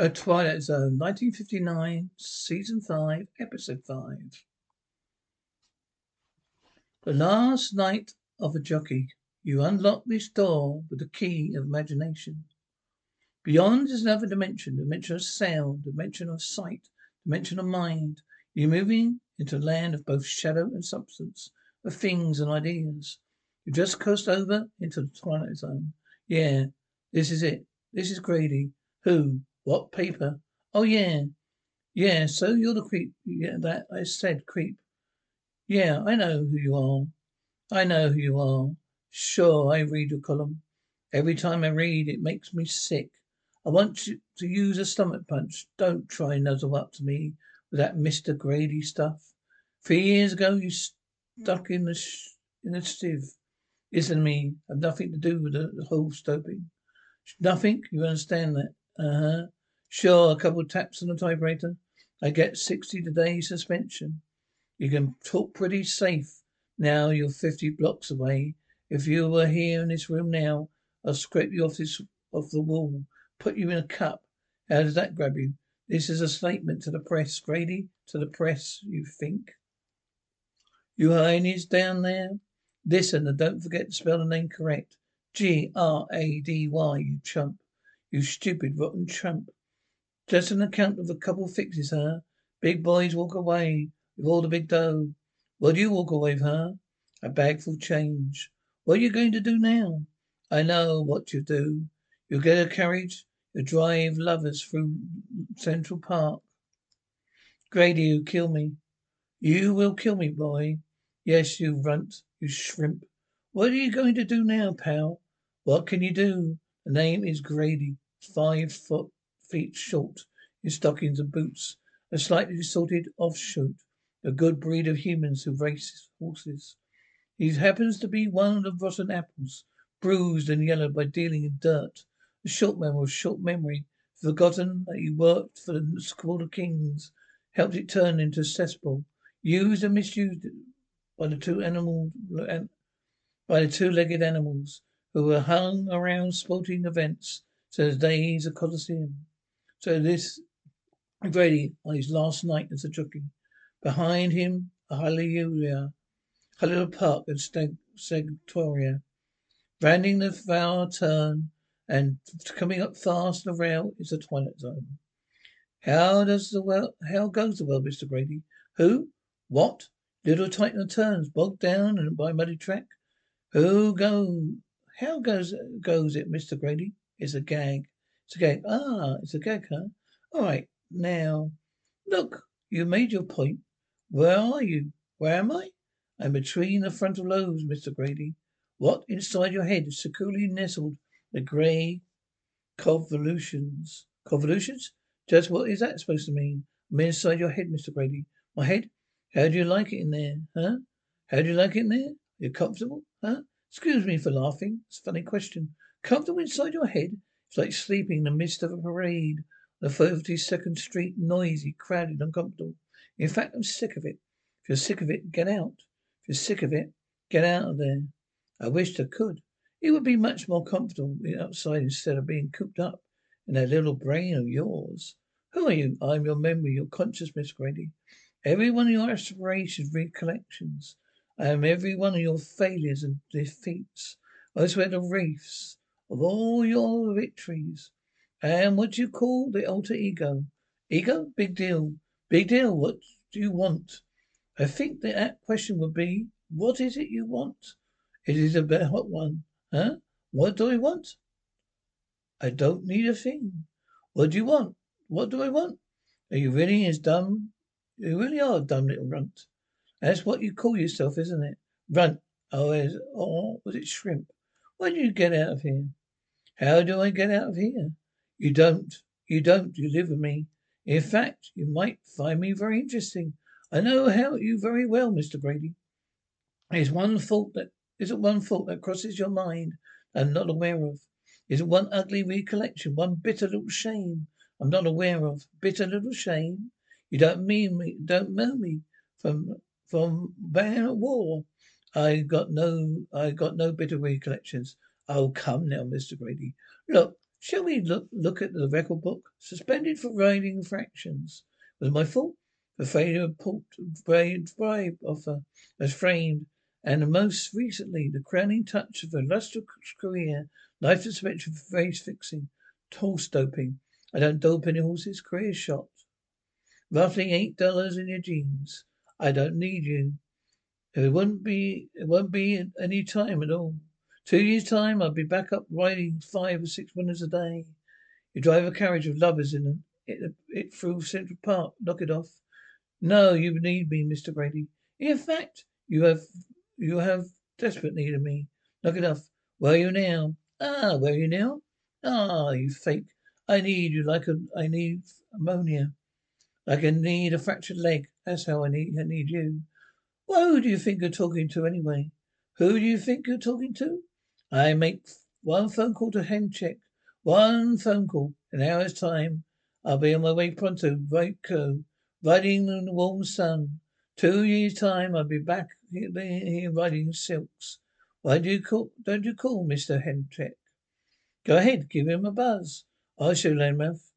A Twilight Zone, 1959, Season 5, Episode 5. The last night of a jockey, you unlock this door with the key of imagination. Beyond is another dimension, dimension of sound, dimension of sight, dimension of mind. You're moving into a land of both shadow and substance, of things and ideas. You just crossed over into the Twilight Zone. Yeah, this is it. This is Grady. Who? What paper? Oh yeah. Yeah, so you're the creep. Yeah, that I said creep. Yeah, I know who you are. I know who you are. Sure, I read your column. Every time I read, it makes me sick. I want you to use a stomach punch. Don't try and nuzzle up to me with that Mr. Grady stuff. Three years ago, you stuck in the sh- in the sieve. Listen me. I've nothing to do with the, the whole stoping. Nothing. You understand that? Uh huh. Sure, a couple of taps on the typewriter. I get sixty today suspension. You can talk pretty safe now. You're fifty blocks away. If you were here in this room now, I'll scrape you off this off the wall, put you in a cup. How does that grab you? This is a statement to the press, Grady. To the press, you think? You Heinies down there? Listen and don't forget to spell the name correct. G R A D Y, you chump. You stupid rotten chump. Just an account of a couple fixes, huh? Big boys walk away with all the big dough. What do you walk away with, huh? A bag full change. What are you going to do now? I know what you do. You'll get a carriage. You'll drive lovers through Central Park. Grady, you kill me. You will kill me, boy. Yes, you runt. You shrimp. What are you going to do now, pal? What can you do? The name is Grady. Five foot feet short, in stockings and boots. A slightly distorted offshoot. A good breed of humans who race horses. He happens to be one of the rotten apples, bruised and yellowed by dealing in dirt. A short memory of short memory, forgotten that he worked for the School of Kings, helped it turn into a cesspool, used and misused by the two animal by the two-legged animals who were hung around sporting events so the days of Colosseum. So this Grady on his last night as a jockey. Behind him a Hialeah, Hialeah park and Santa Anita. Rounding the far turn and coming up fast the rail is the twilight zone. How does the well how goes the well, Mr. Grady? Who? What? Little the turns, bogged down and by muddy track? Who go how goes goes it, Mr. Grady? It's a gag. It's a gag. Ah, it's a gag, huh? All right. Now, look, you made your point. Where are you? Where am I? I'm between the frontal lobes, Mr. Grady. What? Inside your head, is securely nestled, the grey convolutions. Convolutions? Just what is that supposed to mean? I'm inside your head, Mr. Grady. My head? How do you like it in there, huh? How do you like it in there? You comfortable, huh? Excuse me for laughing. It's a funny question. Comfortable inside your head? It's like sleeping in the midst of a parade. The 32nd Street, noisy, crowded, uncomfortable. In fact, I'm sick of it. If you're sick of it, get out. If you're sick of it, get out of there. I wished I could. It would be much more comfortable outside instead of being cooped up in that little brain of yours. Who are you? I'm your memory, your conscious, Miss Grady. Every one of your aspirations, recollections. I am every one of your failures and defeats. I swear the reefs of all your victories. And what you call the alter ego? Ego? Big deal. Big deal. What do you want? I think the question would be, what is it you want? It is a very hot one. Huh? What do I want? I don't need a thing. What do you want? What do I want? Are you really as dumb? You really are a dumb little runt. That's what you call yourself, isn't it? Runt. Oh, is, oh, was it shrimp? When do you get out of here? How do I get out of here? You don't. You don't. You live with me. In fact, you might find me very interesting. I know how you very well, Mr. Grady. There's one fault that isn't one fault that crosses your mind I'm not aware of. Isn't one ugly recollection, one bitter little shame I'm not aware of. Bitter little shame? You don't mean me don't know me from from ban at war. I got no I got no bitter recollections. Oh come now, Mr. Grady. Look, shall we look look at the record book? Suspended for riding infractions. Was my fault? The failure of port bribe offer as framed and most recently the crowning touch of a illustrious career, life suspension for race fixing, horse doping. I don't dope any horses, career shot. Roughly eight dollars in your jeans. I don't need you. It wouldn't be it won't be any time at all. Two years time I'll be back up riding five or six winners a day. You drive a carriage with lovers in it, it, it through Central Park. Knock it off. No, you need me, Mr. Grady. In fact, you have you have desperate need of me. Knock it off. Where are you now? Ah, where are you now? Ah, you fake. I need you like a I need ammonia. I need a fractured leg. That's how I need I need you. Well, who do you think you're talking to anyway? Who do you think you're talking to? I make one phone call to Henchek. One phone call. An hour's time. I'll be on my way pronto. Right, co riding in the warm sun. Two years' time, I'll be back here riding silks. Why do you call? Don't you call Mister Hentrick? Go ahead, give him a buzz. I'll show Landmouth.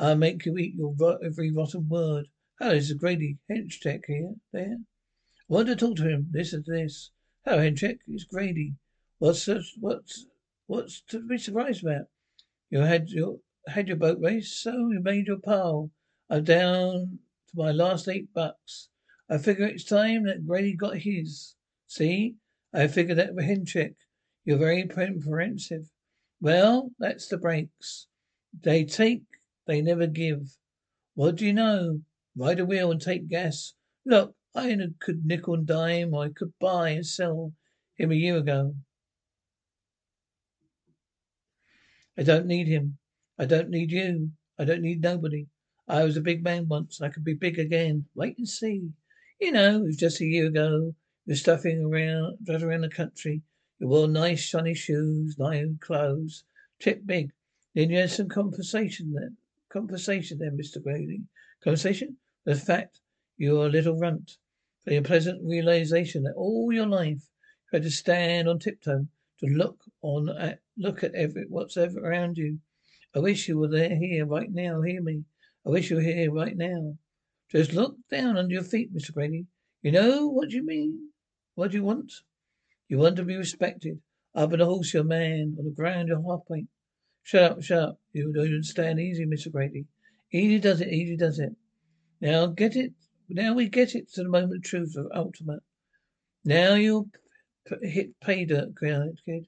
I'll make you eat your rot, every rotten word. Hello, this is Grady Hentrick here. There. I want to talk to him. Listen to this. Hello, Hentrick. It's Grady. What's what's what's to be surprised about? You had your had your boat race, so you made your pile. I'm down to my last eight bucks. I figure it's time that Grady got his. See? I figure that with Hentrick. You're very comprehensive. Well, that's the breaks. They take, they never give. What do you know? Ride a wheel and take gas. Look, I could nickel and dime, I could buy and sell him a year ago. I don't need him. I don't need you. I don't need nobody. I was a big man once. I could be big again. Wait and see. You know, it was just a year ago. You were stuffing around, driving around the country. You wore nice shiny shoes, nice clothes, trip big. Then you had some conversation then. Conversation then, Mr. Grady. Conversation? The fact you're a little runt. For your pleasant realization that all your life you had to stand on tiptoe to look on at look at every what's ever around you. I wish you were there here right now. Hear me. I wish you were here right now. Just look down under your feet, Mr. Grady. You know what you mean? What do you want? You want to be respected. Up on the horse, you're a man. On the ground, you're half pint. Shut up, shut up. You don't stand easy, Mr. Grady. Easy does it, easy does it. Now get it. Now we get it to the moment of truth of ultimate. Now you'll p- hit pay dirt, kid.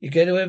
You get away.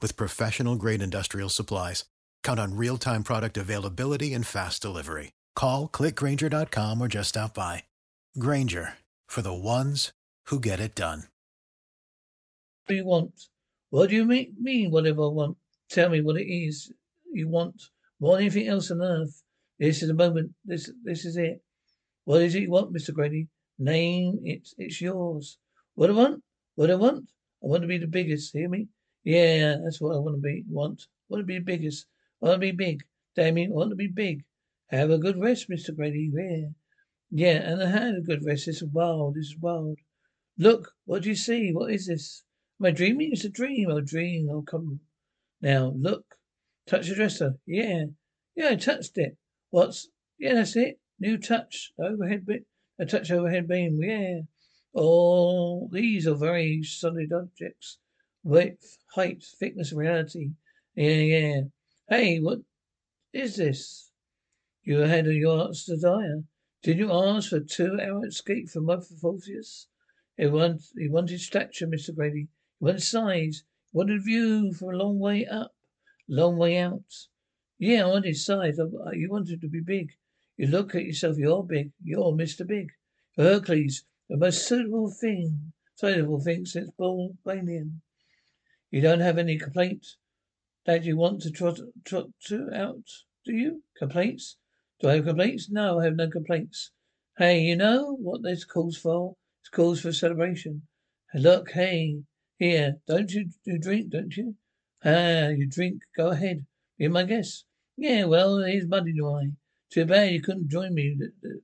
with professional grade industrial supplies. Count on real time product availability and fast delivery. Call clickgrainger.com or just stop by. Grainger for the ones who get it done. What do you want? What do you mean, whatever I want? Tell me what it is you want more than anything else on earth. This is the moment. This this is it. What is it you want, Mr. Grady? Name it. It's yours. What I want? What I want? I want to be the biggest. Hear me? Yeah, that's what I want to be. Want? Want to be biggest. Want to be big. Damien, want to be big. Have a good rest, Mr. Grady. Yeah. Yeah, and I had a good rest. This is wild. This is wild. Look, what do you see? What is this? Am I dreaming? It's a dream. Oh, dream. Oh, come. Now, look. Touch the dresser. Yeah. Yeah, I touched it. What's. Yeah, that's it. New touch. Overhead bit. A touch overhead beam. Yeah. Oh, these are very solid objects width, height, thickness, reality. Yeah, yeah. Hey, what is this? You ahead of your desire. Did you ask for two hour escape from Morpheus? He wanted, he wanted stature, Mr. Grady. He wanted size. He wanted view from a long way up, long way out. Yeah, I wanted size. You wanted to be big. You look at yourself, you're big. You're Mr. Big. Hercules, the most suitable thing, suitable thing since Paul Bunyan. You don't have any complaints that you want to trot, trot to out, do you? Complaints? Do I have complaints? No, I have no complaints. Hey, you know what this calls for? It's calls for celebration. Look, hey, here, don't you, you drink, don't you? Ah, you drink. Go ahead. Be my guest. Yeah, well, here's Muddy Dry. Too bad you couldn't join me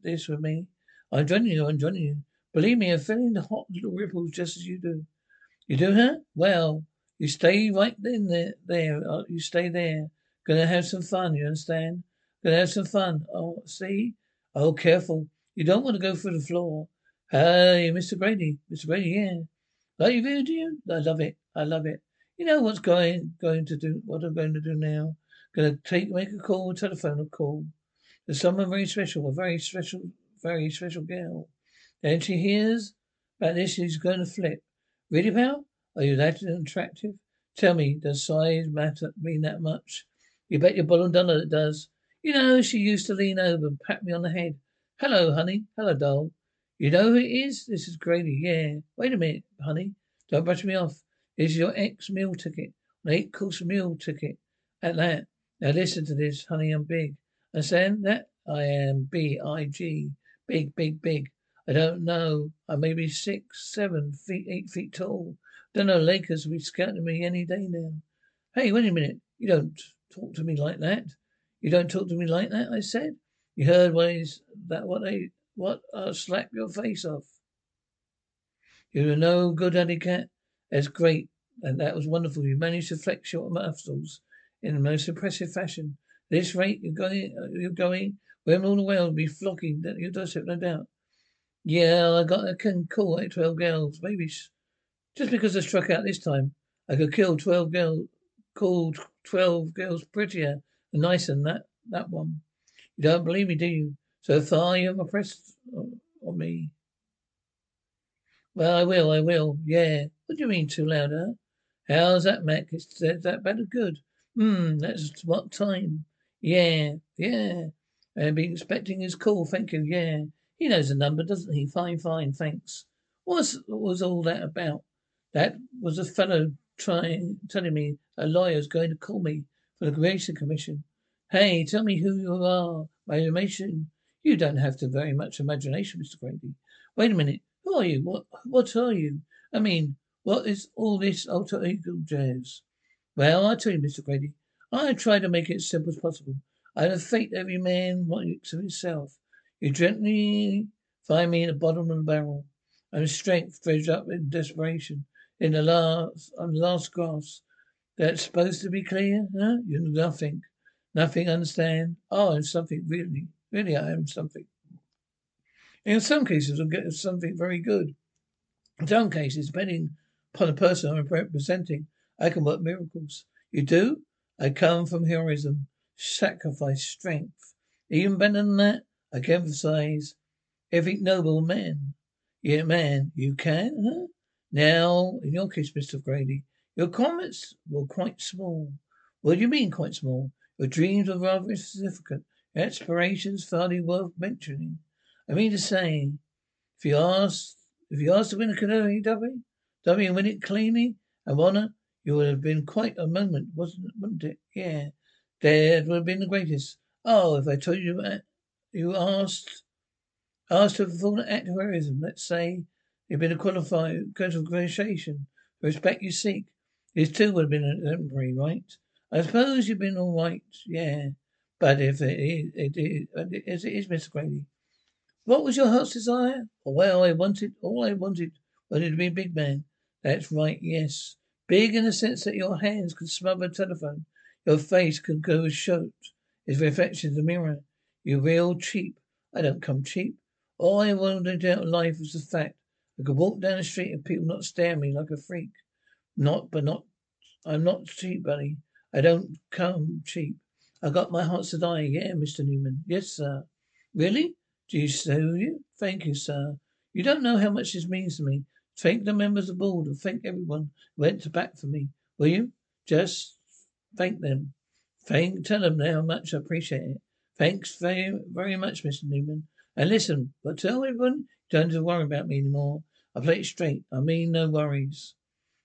this with me. I'm joining you, I'm joining you. Believe me, I'm feeling the hot little ripples just as you do. You do, huh? Well, you stay right in there, there. Uh, you stay there. Gonna have some fun, you understand? Gonna have some fun. Oh, see? Oh, careful. You don't want to go through the floor. Hey, Mr. Grady. Mr. Grady, yeah. Like you do you? I love it. I love it. You know what's going going to do what I'm going to do now? Gonna take make a call, telephone a call. There's someone very special, a very special very special girl. Then she hears about this, she's going to flip. Really, pal? Are you that attractive? Tell me, does size matter mean that much? You bet your bottom dollar it does. You know, she used to lean over and pat me on the head. Hello, honey. Hello, doll. You know who it is? This is Grady. Yeah. Wait a minute, honey. Don't brush me off. This is your ex meal ticket. An eight course meal ticket. At that. Now listen to this, honey. I'm big. I Understand that? I am B I G. Big, big, big. I don't know. I may be six, seven feet, eight feet tall. Don't know, Lakers will be scouting me any day now. Hey, wait a minute. You don't talk to me like that. You don't talk to me like that, I said. You heard what is that what they what I'll slap your face off. You're no good, Alley Cat. That's great. And that was wonderful. You managed to flex your muscles in the most impressive fashion. At this rate, you're going, you're going, women all the world will be flocking that you your doorstep, no doubt. Yeah, I got a can call at twelve girls, maybe just because I struck out this time, I could kill twelve girls, called twelve girls prettier and nicer than that, that one. You don't believe me, do you? So far you're impressed on me. Well, I will, I will. Yeah. What do you mean too loud, huh? How's that, Mac? Is that better? Good. Hmm, that's what time? Yeah, yeah. I've been expecting his call, thank you, yeah. He knows the number, doesn't he? Fine, fine, thanks. What was all that about? That was a fellow trying, telling me a lawyer's going to call me for the Creation Commission. Hey, tell me who you are. My information. You don't have to very much imagination, Mr. Grady. Wait a minute. Who are you? What what are you? I mean, what is all this alter ego jazz? Well, I tell you, Mr. Grady, I try to make it as simple as possible. I have a fate every man wants of himself. You gently find me in the bottom of the barrel. I'm strength dredged up in desperation. In the last on the last grass. That's supposed to be clear, huh? You're nothing. Nothing, understand? Oh, I'm something, really. Really, I am something. In some cases, I'll get something very good. In some cases, depending upon the person I'm representing, I can work miracles. You do? I come from heroism, sacrifice, strength. Even better than that, I can emphasize every noble man. Yeah, man, you can, huh? Now, in your case, Mr. Grady, your comments were quite small. What do you mean, quite small? Your dreams were rather insignificant. Your aspirations hardly worth mentioning. I mean to say, if you asked, if you asked to win a Canadian W, W and win it cleanly and honour, you would have been quite a moment, wasn't wouldn't it? Yeah. That would have been the greatest. Oh, if I told you that you asked asked to perform an act of heroism, let's say you've been a qualified qualification, the respect you seek. This too would have been an exemplary, right? I suppose you've been all right, yeah. But if it is, it is, as it is, Mr. Grady. What was your heart's desire? Well, I wanted, all I wanted, wanted to be a big man. That's right, yes. Big in the sense that your hands could smother a telephone. Your face could go as short its reflection in the mirror. You're real cheap. I don't come cheap. All I wanted out of life was the fact I could walk down the street and people not stare at me like a freak. Not, but not. I'm not cheap, buddy. I don't come cheap. I got my heart's desire. Yeah, Mr. Newman. Yes, sir. Really? Do you so you? Thank you, sir. You don't know how much this means to me. Thank the members of the board and thank everyone who went to bat for me. Will you? Just thank them. Thank, tell them how much I appreciate it. Thanks very, very much, Mr. Newman. And listen, but tell everyone don't to worry about me anymore. I play it straight. I mean no worries.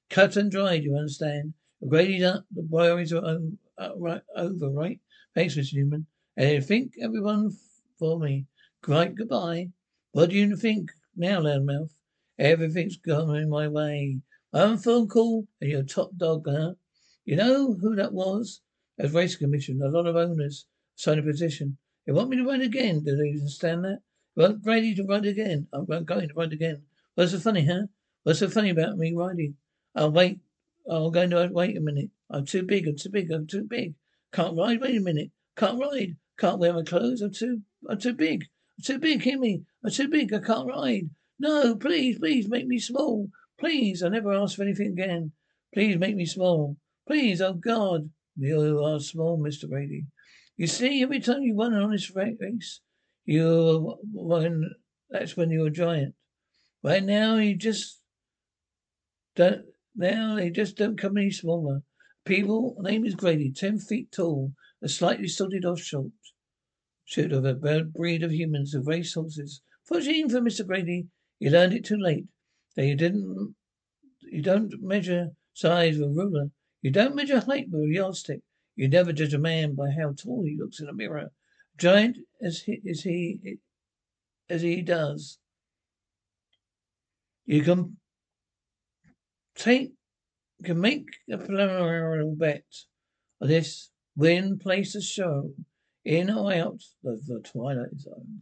Cut and dried, you understand? Grady's up, the worries are over, uh, right, over, right? Thanks, Mr. Newman. And I think everyone for me. Right, goodbye. What do you think now, Loudmouth? Everything's going my way. One phone call and you're top dog, huh? You know who that was? As race commission, a lot of owners signed a petition. They want me to run again. Do they understand that? They want to run again. I'm going to run again. What's so funny, huh? What's so funny about me riding? I'll wait. I'm going to wait a minute. I'm too big. I'm too big. I'm too big. Can't ride. Wait a minute. Can't ride. Can't wear my clothes. I'm too. I'm too big. I'm too big. Hear me. I'm too big. I can't ride. No, please, please make me small. Please. I never ask for anything again. Please make me small. Please. Oh God. You are small, Mr. Grady. You see, every time you won an honest race, you won. That's when you're a giant. Right now, you just don't. Now they just don't come any smaller. People, name is Grady, ten feet tall, a slightly salted off short. Shoot of a breed of humans, of race horses. Fortunately for Mr. Grady, you learned it too late. That you didn't, you don't measure size with a ruler. You don't measure height with a yardstick. You never judge a man by how tall he looks in a mirror. Giant as he, as he, as he does. You can take can make a preliminary bet on this win place a show in or out of the Twilight Zone.